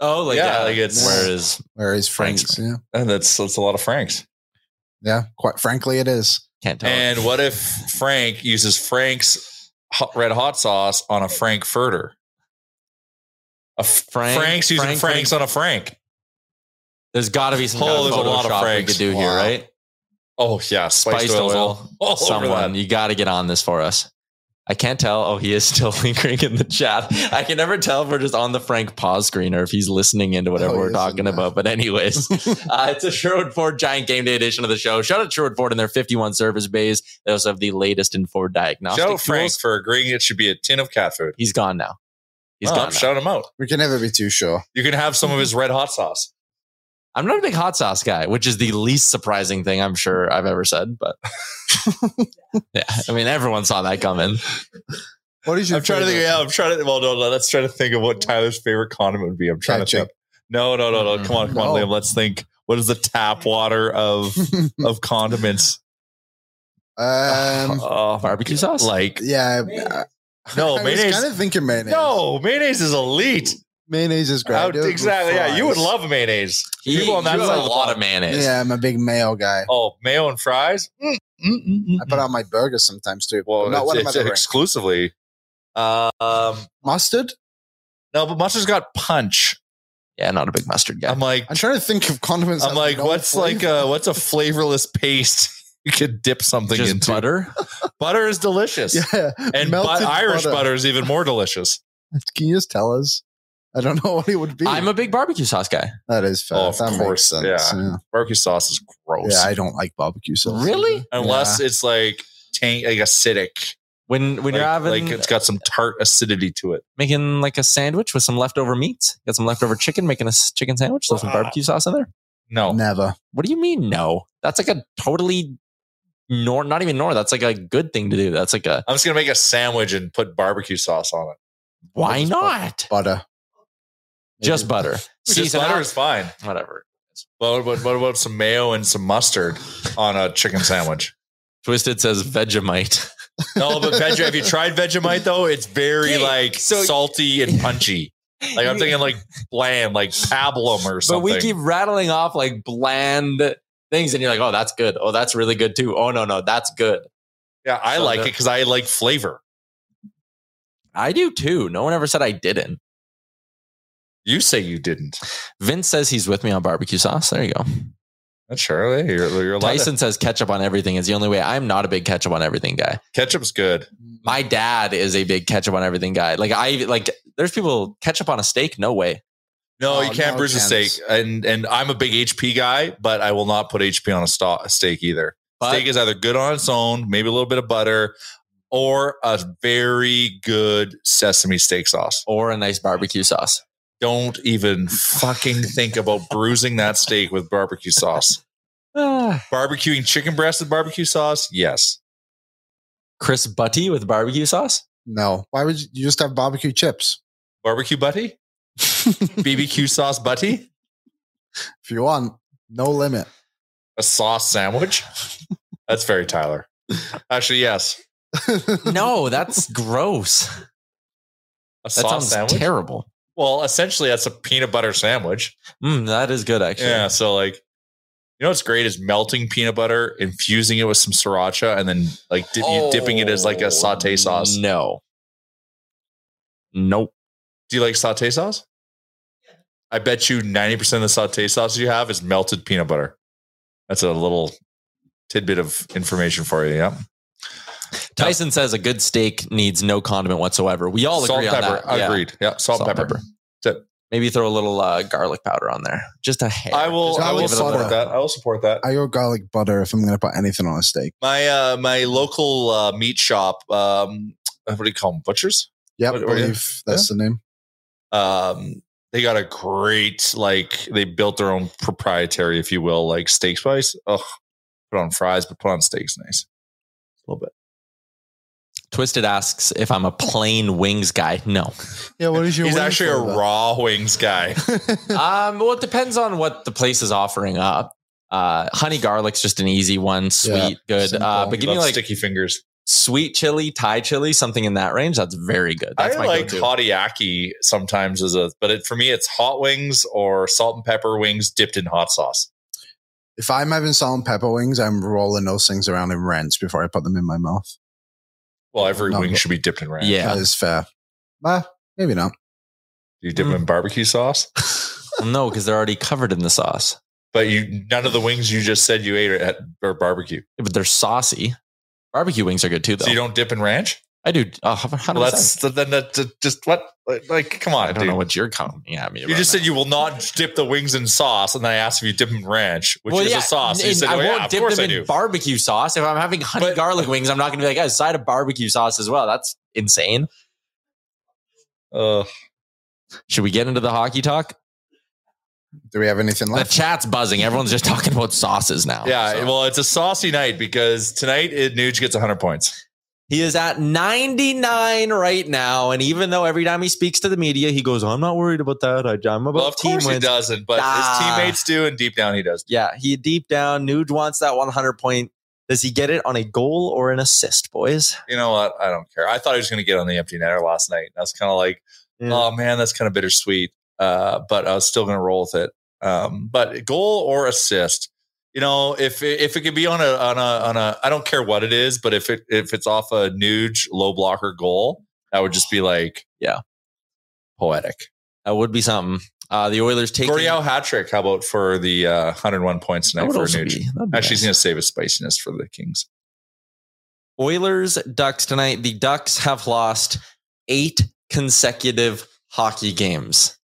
Oh, like Yeah, yeah, like it's- where is Where is Frank's. Frank's? Yeah, And that's that's a lot of Franks. yeah. Quite frankly, it is. can't tell. And what if Frank uses Frank's hot, red hot sauce on a Frankfurter? A F- Frank- Frank's using Frank- Frank's on a Frank. There's got to be some Oh, kind of a lot of Photoshop we Franks. could do here, right? Oh yeah, spiced, Spiced oil. oil. All Someone, you got to get on this for us. I can't tell. Oh, he is still lingering in the chat. I can never tell if we're just on the Frank pause screen or if he's listening into whatever Oh, we're talking about. But anyways, uh, it's a Sherwood Ford Giant Game Day edition of the show. Shout out to Sherwood Ford and their 51 service bays. They also have the latest in Ford diagnostic Shout out tools. Frank for agreeing it should be a tin of cat food. He's gone now. He's Oh, gone. now. shout him out. We can never be too sure. You can have some of his red hot sauce. I'm not a big hot sauce guy, which is the least surprising thing I'm sure I've ever said. But yeah, I mean, everyone saw that coming. What is your? I'm trying to think. Yeah, I'm trying to. Well, no, no, let's try to think of what Tyler's favorite condiment would be. I'm trying to think. No, no, no, no. Come on, come on, Liam. Let's think. What is the tap water of of condiments? Um, Oh, Barbecue sauce? Like yeah. no I was mayonnaise. kind of thinking mayonnaise. no, mayonnaise is elite. Mayonnaise is great. How- I do it with exactly. Yeah, you would love mayonnaise. He, People on that you have side a lot pond. of mayonnaise. Yeah, I'm a big mayo guy. Oh, mayo and fries. Mm, mm, mm, mm, I put on my burgers sometimes too. Well, but not it's, when I'm it's the rink. exclusively. Um, Mustard. no, but mustard's got punch. Yeah, not a big mustard guy. I'm like, I'm trying to think of condiments. I'm like, no what's like a what's a flavorless paste you could dip something Just into? butter. Butter is delicious, yeah, and but melted Irish butter. is even more delicious. Can you just tell us? I don't know what it would be. I'm a big barbecue sauce guy. that is fair. Oh, of that course, sense. yeah. Yeah. Barbecue sauce is gross, Yeah, I don't like barbecue sauce. Really? unless it's like tank, like acidic. When when like, you're having like it's got some tart acidity to it. making like a sandwich with some leftover meats, got some leftover chicken, making a chicken sandwich, throw some barbecue sauce in there. No, Never. What do you mean? No, that's like a totally nor not even nor. That's like a good thing to do. That's like a I'm just gonna make a sandwich and put barbecue sauce on it. why Just not? Butter. Just butter. Just butter out. is fine. Whatever. But what, what about some mayo and some mustard on a chicken sandwich? Twisted says Vegemite. No, but veg. Have you tried Vegemite though? It's very like so- salty and punchy. Like I'm thinking like bland, like pablum or something. But we keep rattling off like bland things, and you're like, oh, that's good. Oh, that's really good too. Oh no, no, that's good. yeah, I So like it because I like flavor. I do too. No one ever said I didn't. You say you didn't. Vince says he's with me on barbecue sauce. There you go. That's sure. You're, you're allowed to- says ketchup on everything is the only way. I'm not a big ketchup on everything guy. Ketchup's good. My dad is a big ketchup on everything guy. Like I like there's people ketchup on a steak, no way. No, Oh, you can't no bruise a steak. And and I'm a big HP guy, but I will not put HP on a, sto- a steak either. But steak is either good on its own, maybe a little bit of butter, or a very good sesame steak sauce. or a nice barbecue sauce. Don't even fucking think about bruising that steak with barbecue sauce. Ah. Barbecuing chicken breast with barbecue sauce? Yes. Chris Butty with barbecue sauce? No. Why would you, you just have barbecue chips? Barbecue butty? BBQ sauce butty? If you want, no limit. A sauce sandwich? That's very Tyler. Actually, yes. no, that's gross. A That sauce sounds sandwich? terrible. Well, essentially, that's a peanut butter sandwich. Mm, that is good, actually. Yeah. So, like, you know what's great is melting peanut butter, infusing it with some sriracha, and then like dip, you dipping it as like a saute sauce. No. Nope. Do you like saute sauce? I bet you 90% of the saute sauce you have is melted peanut butter. That's a little tidbit of information for you. Yeah. Tyson says a good steak needs no condiment whatsoever. We all Salt agree and on pepper. that. Yeah. Agreed. Yeah. Salt, and pepper. That's it. Maybe throw a little uh, garlic powder on there. Just a hair. I will. I will give it a support that. I will support that. I go garlic butter if I'm going to put anything on a steak. My uh my local uh, meat shop. Um, what do you call them? Butchers. Yep, What- I what do believe that's the name. um they got a great like they built their own proprietary if you will like steak spice Ugh, put on fries but put on steaks nice a little bit Twisted asks if I'm a plain wings guy. No. Yeah, what is your he's wing actually a flavor? raw wings guy um, well, it depends on what the place is offering up. Uh, honey garlic's just an easy one, sweet, good. Uh, but give me like sticky fingers sweet chili, Thai chili, something in that range. That's very good. That's i my like go-to. hotiyaki sometimes as a but it, for me it's hot wings or salt and pepper wings dipped in hot sauce If I'm having salt and pepper wings, I'm rolling those things around in ranch before I put them in my mouth. Well every wing should be dipped in ranch Yeah. That is fair. Well, maybe not. Do you dip them in mm. barbecue sauce Well, no, because they're already covered in the sauce. but you none of the wings you just said you ate are at are barbecue Yeah, but they're saucy. Barbecue wings are good too, though. so you don't dip in ranch I do. Uh, 100%. well that's then that that- just what like, like come on I don't dude. know what you're coming at me You just now. said you will not dip the wings in sauce, and then I asked if you dip them in ranch, which Well, is yeah, a sauce. You and said, I oh, won't yeah, dip them in barbecue sauce. If I'm having honey But- garlic wings, I'm not going to be like, a side of barbecue sauce as well. That's insane. Uh, Should we get into the hockey talk? Do we have anything left? The chat's buzzing. Everyone's just talking about sauces now. yeah, So. well, it's a saucy night because tonight it, Nuge gets 100 points. He is at 99 right now. And even though every time he speaks to the media, he goes, I'm not worried about that. I, I'm about Well, of team course he doesn't, but Ah. his teammates do, and deep down he does. Yeah, he deep down, Nuge wants that 100 point. Does he get it on a goal or an assist, boys? You know what? I don't care. I thought he was going to get on the empty netter last night. I was kind of like, Yeah. oh man, that's kind of bittersweet. Uh, but I was still going to roll with it. Um, but goal or assist, you know, if it, if it could be on a on a on a, I don't care what it is, but if it if it's off a Nuge low blocker goal, that would just be like, Yeah. poetic. That would be something. Uh, the Oilers take Goriel hat trick. How about for the uh, 101 points tonight for Nuge? be- be Actually, he's going to save his spiciness for the Kings. Oilers Ducks tonight. The Ducks have lost eight consecutive hockey games.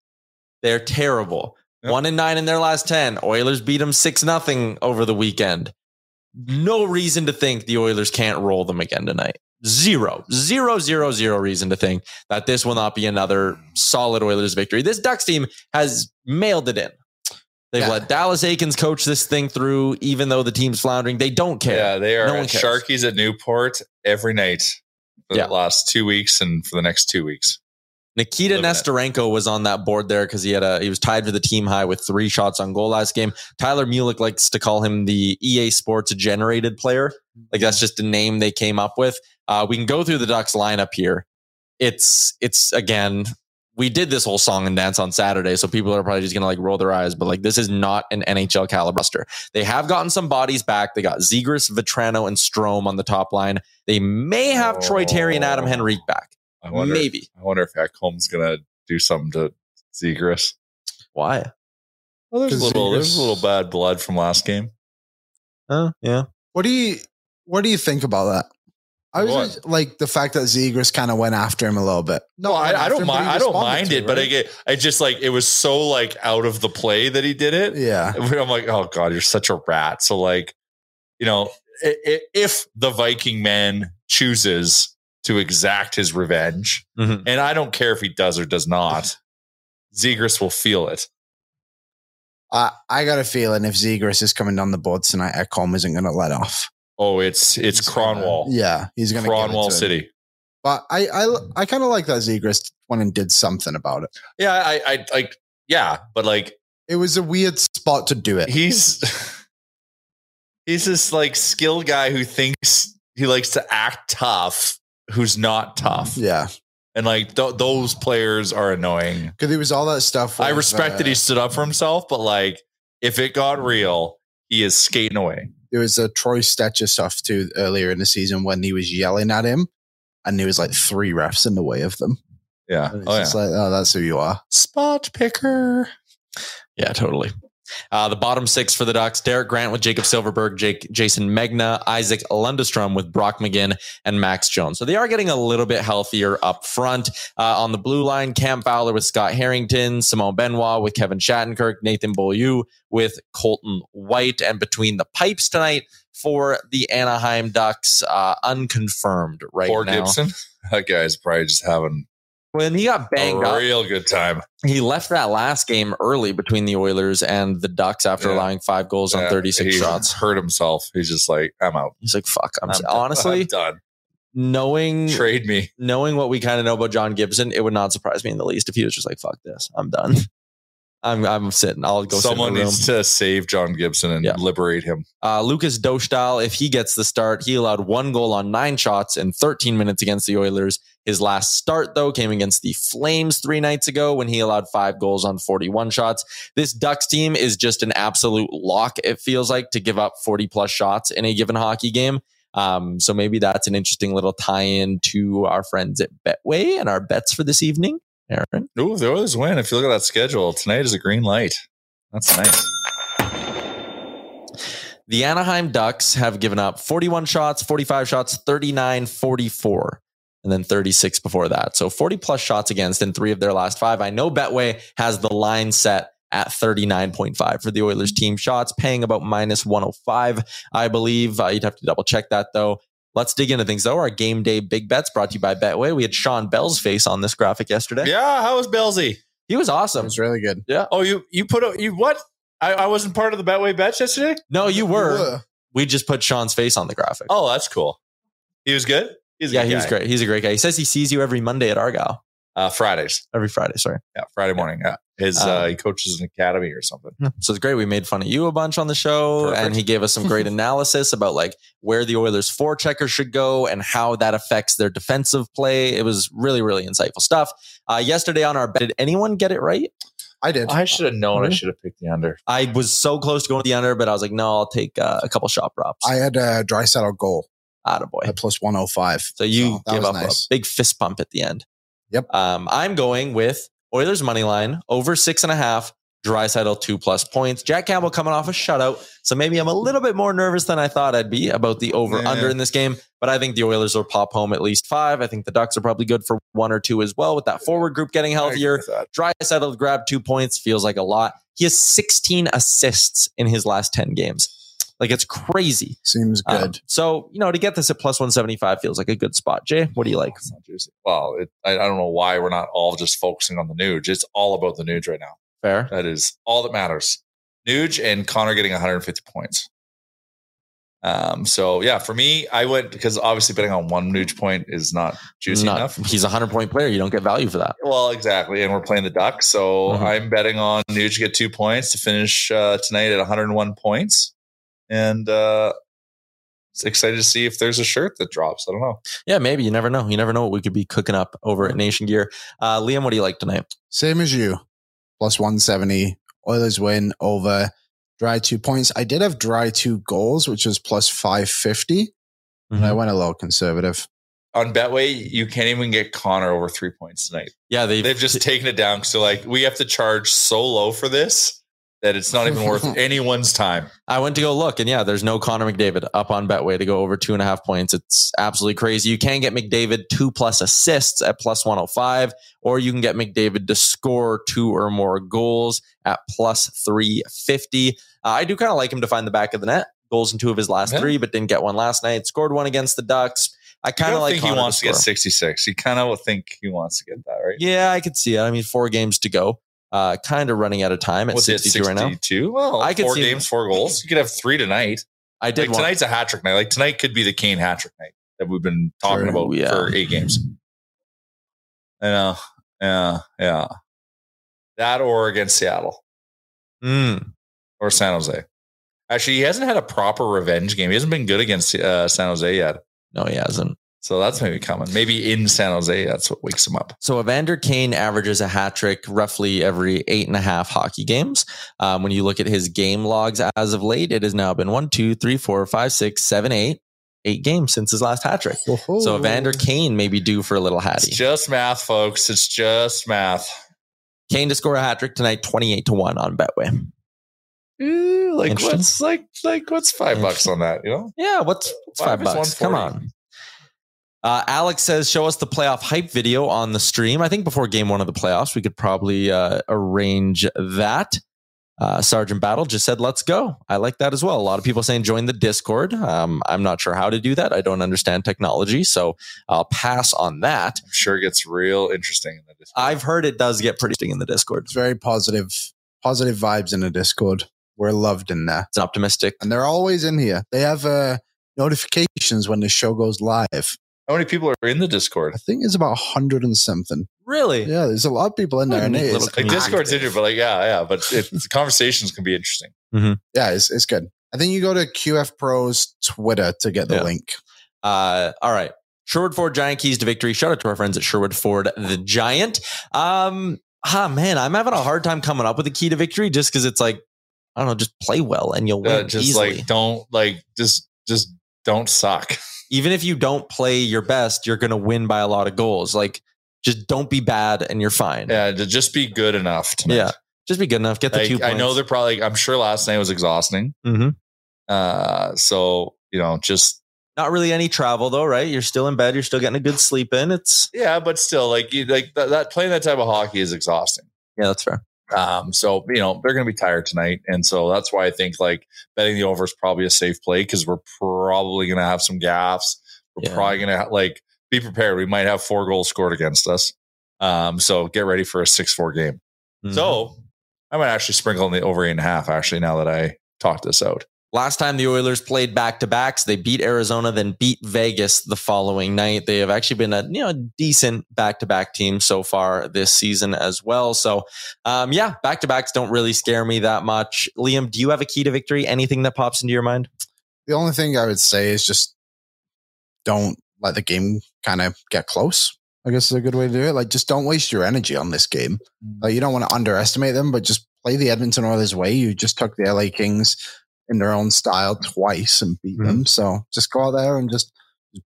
They're terrible. Yep. One and nine in their last ten. Oilers beat them six nothing over the weekend. No reason to think the Oilers can't roll them again tonight. Zero, zero, zero, zero reason to think that this will not be another solid Oilers victory. This Ducks team has mailed it in. They've Yeah. let Dallas Eakins coach this thing through, even though the team's floundering. They don't care. Yeah, they are No at. Sharkies at Newport every night for Yeah. the last two weeks and for the next two weeks. Nikita. Nesterenko was on that board there because he had a he was tied for the team high with three shots on goal last game. Tyler Mulick likes to call him the EA Sports generated player. Like that's just a name they came up with. Uh, we can go through the Ducks lineup here. It's it's again we did this whole song and dance on Saturday, so people are probably just gonna like roll their eyes. But like this is not an NHL caliber. They have gotten some bodies back. They got Zegras, Vatrano, and Strome on the top line. They may have Troy Terry and Adam Oh. Henrique back. I wonder, Maybe. I wonder if Ekholm's gonna do something to Zegras. Why? Well, there's a 'Cause little, there's a little bad blood from last game. Oh, yeah. What do you What do you think about that? I was just, like the fact that Zegras kind of went after him a little bit. No, went I, I don't him, mind. I don't mind to it, but? I get, I just like it was so like out of the play that he did it. yeah, I'm like, oh god, you're such a rat. So like, you know, i- i- if the Viking man chooses to exact his revenge, Mhm. and I don't care if he does or does not, Zegras will feel it. I, I got a feeling if Zegras is coming down the board tonight, Ekholm isn't going to let off. Oh, it's it's He's gonna- Kronwall. yeah, he's going to Kronwall City. But I I, I kind of like that Zegras went and did something about it. Yeah, I, I like. Yeah, but like It was a weird spot to do it. he's he's this like skilled guy who thinks he likes to act tough, who's not tough, yeah, and like th- those players are annoying. because there was all that stuff. I with, respect that uh, he stood up for himself, but like if it got real, he is skating away. there was a Troy Stecher stuff too earlier in the season when he was yelling at him, and there was like three refs in the way of them. Yeah. And it's Oh yeah. like, oh, that's who you are. Spot picker. Yeah, totally. Uh, the bottom six for the Ducks: Derek Grant with Jakob Silfverberg, Jake, Jason Megna, Isaac Lundestrom with Brock McGinn, and Max Jones. So they are getting a little bit healthier up front. Uh, on the blue line, Cam Fowler with Scott Harrington, Simon Benoit with Kevin Shattenkirk, Nathan Beaulieu with Colton White, and between the pipes tonight for the Anaheim Ducks, uh, unconfirmed right Poor now. Gibson. That guy's probably just having When he got banged a up, real good time. he left that last game early between the Oilers and the Ducks after Yeah. allowing five goals on Yeah, 36 he shots. Hurt himself. He's just like, I'm out. He's like, fuck. I'm, I'm done. honestly I'm done. knowing Trade me. knowing what we kind of know about John Gibson, it would not surprise me in the least if he was just like, fuck this. I'm done. I'm I'm sitting. I'll go Someone sit in the room. needs to save John Gibson and Yeah. liberate him. Uh, Lukas Dostal, if he gets the start, he allowed one goal on nine shots in 13 minutes against the Oilers. His last start, though, came against the Flames three nights ago when he allowed five goals on 41 shots. This Ducks team is just an absolute lock, it feels like, to give up 40 plus shots in a given hockey game. Um, so maybe that's an interesting little tie in to our friends at Betway and our bets for this evening. Aaron. Ooh, the Oilers win. If you look at that schedule, tonight is a green light. That's nice. The Anaheim Ducks have given up 41 shots, 45 shots, 39, 44, and then 36 before that. So 40 plus shots against in three of their last five. I know Betway has the line set at 39.5 for the Oilers team shots, paying about minus 105, I believe. Uh, you'd have to double check that though. Let's dig into things though. Our game day big bets brought to you by Betway. We had Sean Bell's face on this graphic yesterday. Yeah, how was Belsey? He was awesome. It awesome. was really good. Yeah. Oh, you you put a, you what? I, I wasn't part of the Betway bets yesterday. No, you were. were. We just put Sean's face on the graphic. Oh, that's cool. He was good. He's a yeah, good he was great. He's a great guy. He says he sees you every Monday at Argyle. Uh, Fridays. Every Friday, sorry. Yeah, Friday morning. Yeah, his uh, Um, he coaches an academy or something. So it's great. We made fun of you a bunch on the show, Perfect. and he gave us some great analysis about like where the Oilers forechecker should go and how that affects their defensive play. It was really, really insightful stuff. Uh, yesterday on our bet, did anyone get it right? I did. I should have known. I should have picked the under. I was so close to going to the under, but I was like, no, I'll take uh, a couple shot props. I had a Draisaitl goal Attaboy. at plus 105. So you that give up nice. a big fist pump at the end. Yep. Um, I'm going with Oilers money line over six and a half. Draisaitl two plus points. Jack Campbell coming off a shutout, so maybe I'm a little bit more nervous than I thought I'd be about the over Yeah. under in this game. But I think the Oilers will pop home at least five. I think the Ducks are probably good for one or two as well with that forward group getting healthier. Dry settled, grab two points, feels like a lot. He has 16 assists in his last 10 games. Like it's crazy. Seems Um, good. so, you know, to get this at plus 175 feels like a good spot. Jay, what do you like? It's not juicy. Well, it, I, I don't know why we're not all just focusing on the Nuge. It's all about the Nuge right now. Fair. That is all that matters. Nuge and Connor getting 150 points. Um, so yeah, for me, I went because obviously betting on one Nuge point is not juicy Not- enough. He's a 100 point player. You don't get value for that. Well, exactly. And we're playing the Ducks. So Mhm. I'm betting on Nuge to get two points to finish uh, tonight at 101 points. And uh, excited to see if there's a shirt that drops. I don't know. Yeah, maybe. You never know. You never know what we could be cooking up over at Nation Gear. Uh, Liam, what do you like tonight? Same as you. Plus 170. Oilers win over dry two points. I did have dry two goals, which was plus 550. And Mm-hmm. I went a little conservative. On Betway, you can't even get Connor over three points tonight. Yeah, they've, They've just taken it down. So like we have to charge so low for this that it's not even worth anyone's time. I went to go look, and yeah, there's no Connor McDavid up on Betway to go over two and a half points. It's absolutely crazy. You can get McDavid two plus assists at plus 105, or you can get McDavid to score two or more goals at plus 350. Uh, I do kind of like him to find the back of the net. Goals in two of his last Yeah. three, but didn't get one last night. Scored one against the Ducks. I kind of like think he wants to get score. 66. You kind of will think he wants to get that, right? Yeah, I could see it. I mean, four games to go. Uh, kind of running out of time at What's it, 62 right now. 62? Well, I could four see- games, four goals. You could have three tonight. I did Like want, tonight's a hat trick night. Like tonight could be the Kane hat trick night that we've been talking True, about yeah. for eight games. I know. Yeah. Yeah. That or against Seattle Mm, or San Jose. Actually, he hasn't had a proper revenge game. He hasn't been good against uh, San Jose yet. no, he hasn't. So that's maybe coming. Maybe in San Jose, that's what wakes him up. So Evander Kane averages a hat trick roughly every eight and a half hockey games. Um, when you look at his game logs as of late, it has now been one, two, three, four, five, six, seven, eight, eight games since his last hat trick. So Evander Kane may be due for a little It's hattie. just math, folks. It's just math. Kane to score a hat trick tonight, 28 to 1 on Betway. Eh, like what's like like what's five bucks on that? You know, Yeah, what's, what's Five five, bucks? Come on. Uh, Alex says, show us the playoff hype video on the stream. I think before game one of the playoffs, we could probably uh, arrange that. Uh, Sergeant Battle just said, let's go. I like that as well. A lot of people saying join the Discord. Um, I'm not sure how to do that. I don't understand technology. So I'll pass on that. I'm sure it gets real interesting in the Discord. I've heard it does get pretty interesting in the Discord. It's very positive, positive vibes in the Discord. We're loved in there. It's an optimistic. And they're always in here. They have uh, notifications when the show goes live. How many people are in the Discord? I think it's about 100 and something. Really? Yeah, there's a lot of people in there. And Neat it little Like community. Discord's in here, but like yeah, yeah, but it, the conversations can be interesting. Yeah, it's, it's good. I think you go to QF Pro's Twitter to get the Yeah. link. Uh, all right. Sherwood Ford Giant keys to victory. Shout out to our friends at Sherwood Ford the Giant. Um, ah, man, I'm having a hard time coming up with a key to victory just because it's like, I don't know, just play well and you'll win Uh, just easily. like don't like just just don't suck. Even if you don't play your best, you're going to win by a lot of goals. Like, just don't be bad and you're fine. Yeah, just be good enough. Tonight. Yeah. Just be good enough. Get the Like, two I know they're probably. I'm sure last night was exhausting. hmm Uh, so you know, just Not really any travel though, right? You're still in bed. You're still getting a good sleep in. It's, yeah, but still, like you, like that, that playing that type of hockey is exhausting. yeah, that's fair. Um, so you know they're going to be tired tonight, and so that's why I think like betting the over is probably a safe play because we're probably going to have some gaffes. We're Yeah. probably going to like be prepared. We might have four goals scored against us. Um, so get ready for a six-four game. Mhm. So I might actually sprinkle in the over eight and a half. Actually, now that I talked this out, Last time the Oilers played back to backs, they beat Arizona, then beat Vegas the following night. They have actually been a you know decent back to back team so far this season as well. So, um, yeah, back to backs don't really scare me that much. Liam, do you have a key to victory? Anything that pops into your mind? The only thing I would say is just don't let the game kind of get close. I guess is a good way to do it. Like, just don't waste your energy on this game. Like, you don't want to underestimate them, but just play the Edmonton Oilers way. You just took the LA Kings in their own style twice and beat them. So just go out there and just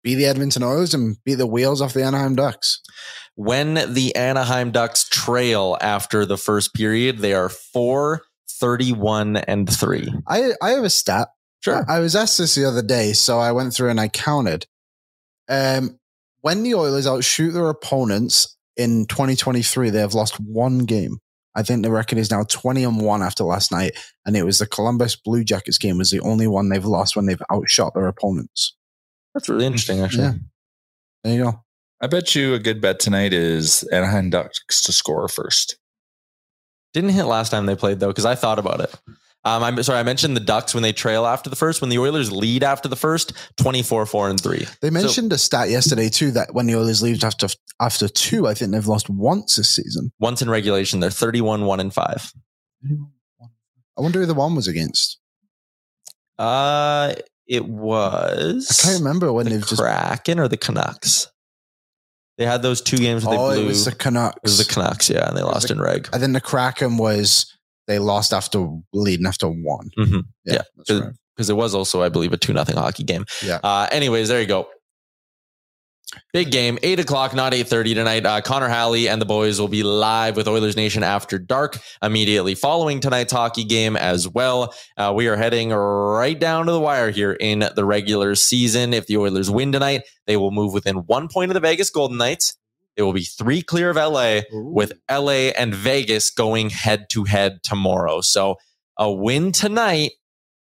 be the Edmonton Oilers and beat the wheels off the Anaheim Ducks. When the Anaheim Ducks trail after the first period, they are four thirty-one and three. I, I have a stat. Sure. I was asked this the other day, so I went through and I counted. Um, when the Oilers outshoot their opponents in 2023, they have lost one game. I think the record is now 20 and 1 after last night. And it was the Columbus Blue Jackets game was the only one they've lost when they've outshot their opponents. That's really interesting, actually. Yeah. There you go. I bet you a good bet tonight is Anaheim Ducks to score first. Didn't hit last time they played though, because I thought about it. Um, I'm sorry, I mentioned the Ducks when they trail after the first. When the Oilers lead after the first, 24, 4, and 3. They So- mentioned a stat yesterday too that when the Oilers leave after after two, I think they've lost once this season. once in regulation, they're 31, 1, and 5. I wonder who the one was against. Uh, it was. I can't remember when the they've just. Kraken or the Canucks. They had those two games where they Oh, blew. it was the Canucks. It was the Canucks, yeah, and they lost the- in reg. I think the Kraken was they lost after leading after one. Mhm. Yeah, right. because it was also, I believe, a two nothing hockey game. Yeah. Uh, anyways, there you go. Big game, eight o'clock, not eight thirty tonight. Uh, Connor Halley and the boys will be live with Oilers Nation after dark immediately following tonight's hockey game as well. Uh, we are heading right down to the wire here in the regular season. If the Oilers win tonight, they will move within one point of the Vegas Golden Knights. It will be three clear of LA with LA and Vegas going head to head tomorrow. So a win tonight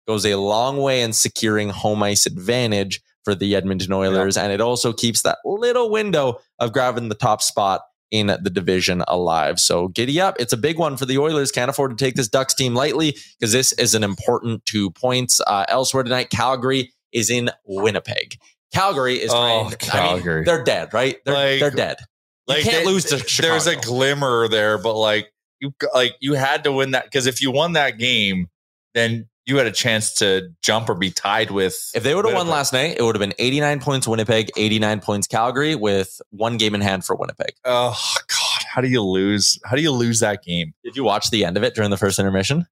goes a long way in securing home ice advantage for the Edmonton Oilers. And it also keeps that little window of grabbing the top spot in the division alive. So giddy up. It's a big one for the Oilers. Can't afford to take this Ducks team lightly because this is an important two points. Uh, elsewhere tonight, Calgary is in Winnipeg. Calgary is Oh, trying. I mean, Calgary. they're dead, right? They're, Like- they're dead. You can't they- lose to Chicago. There's a glimmer there, but like you, like you had to win that because if you won that game, then you had a chance to jump or be tied with. If they would have won last night, it would have been 89 points Winnipeg, 89 points Calgary, with one game in hand for Winnipeg. Oh God, how do you lose? How do you lose that game? Did you watch the end of it during the first intermission?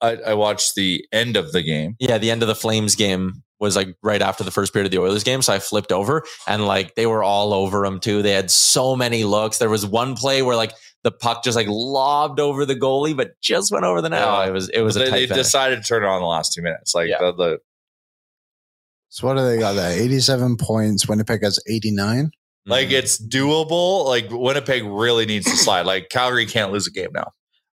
I, I watched the end of the game. Yeah, the end of the Flames game was like right after the first period of the Oilers game. So I flipped over and like they were all over them too. They had so many looks. There was one play where like the puck just like lobbed over the goalie, but just went over the net. Yeah. Oh, it was it was they, a tight they decided to turn it on the last two minutes. Like Yeah. the, the So what do they got there? 87 points. Winnipeg has 89. like Mhm. it's doable. Like Winnipeg really needs to slide. Like Calgary can't lose a game now.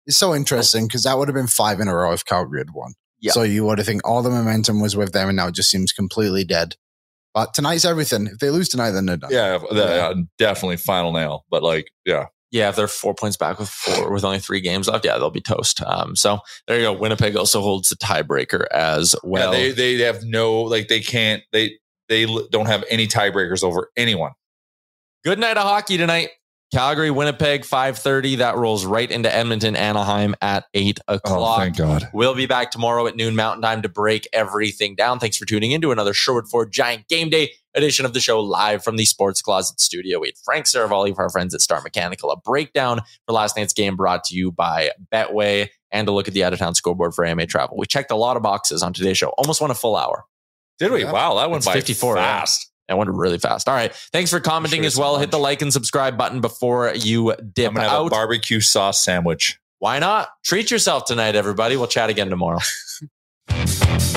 It's so interesting because that would have been five in a row if Calgary had won. Yeah. So you would have think all the momentum was with them and now it just seems completely dead. But tonight's everything. If they lose tonight, then they're done. Yeah, the- uh, definitely final nail. But like, yeah, yeah, if they're four points back with four with only three games left, yeah, they'll be toast. Um, so there you go. Winnipeg also holds the tiebreaker as well. yeah, they they have no like they can't they they don't have any tiebreakers over anyone. Good night of hockey tonight. Calgary, Winnipeg, 5:30. That rolls right into Edmonton, Anaheim at 8 o'clock. Oh, God. We'll be back tomorrow at noon Mountain Time to break everything down. Thanks for tuning in to another Sherwood Ford Giant Game Day edition of the show live from the Sports Closet studio. We had Frank Seravalli of our friends at Star Mechanical. A breakdown for last night's game brought to you by Betway and a look at the out of town scoreboard for AMA Travel. We checked a lot of boxes on today's show. Almost won a full hour. Did we? Yeah. Wow, that went It's by 54, yeah. I went really fast. All right. Thanks for commenting Sure as well. lunch. Hit the like and subscribe button before you dip I'm gonna have a out. barbecue sauce sandwich. Why not? Treat yourself tonight, everybody. We'll chat again tomorrow.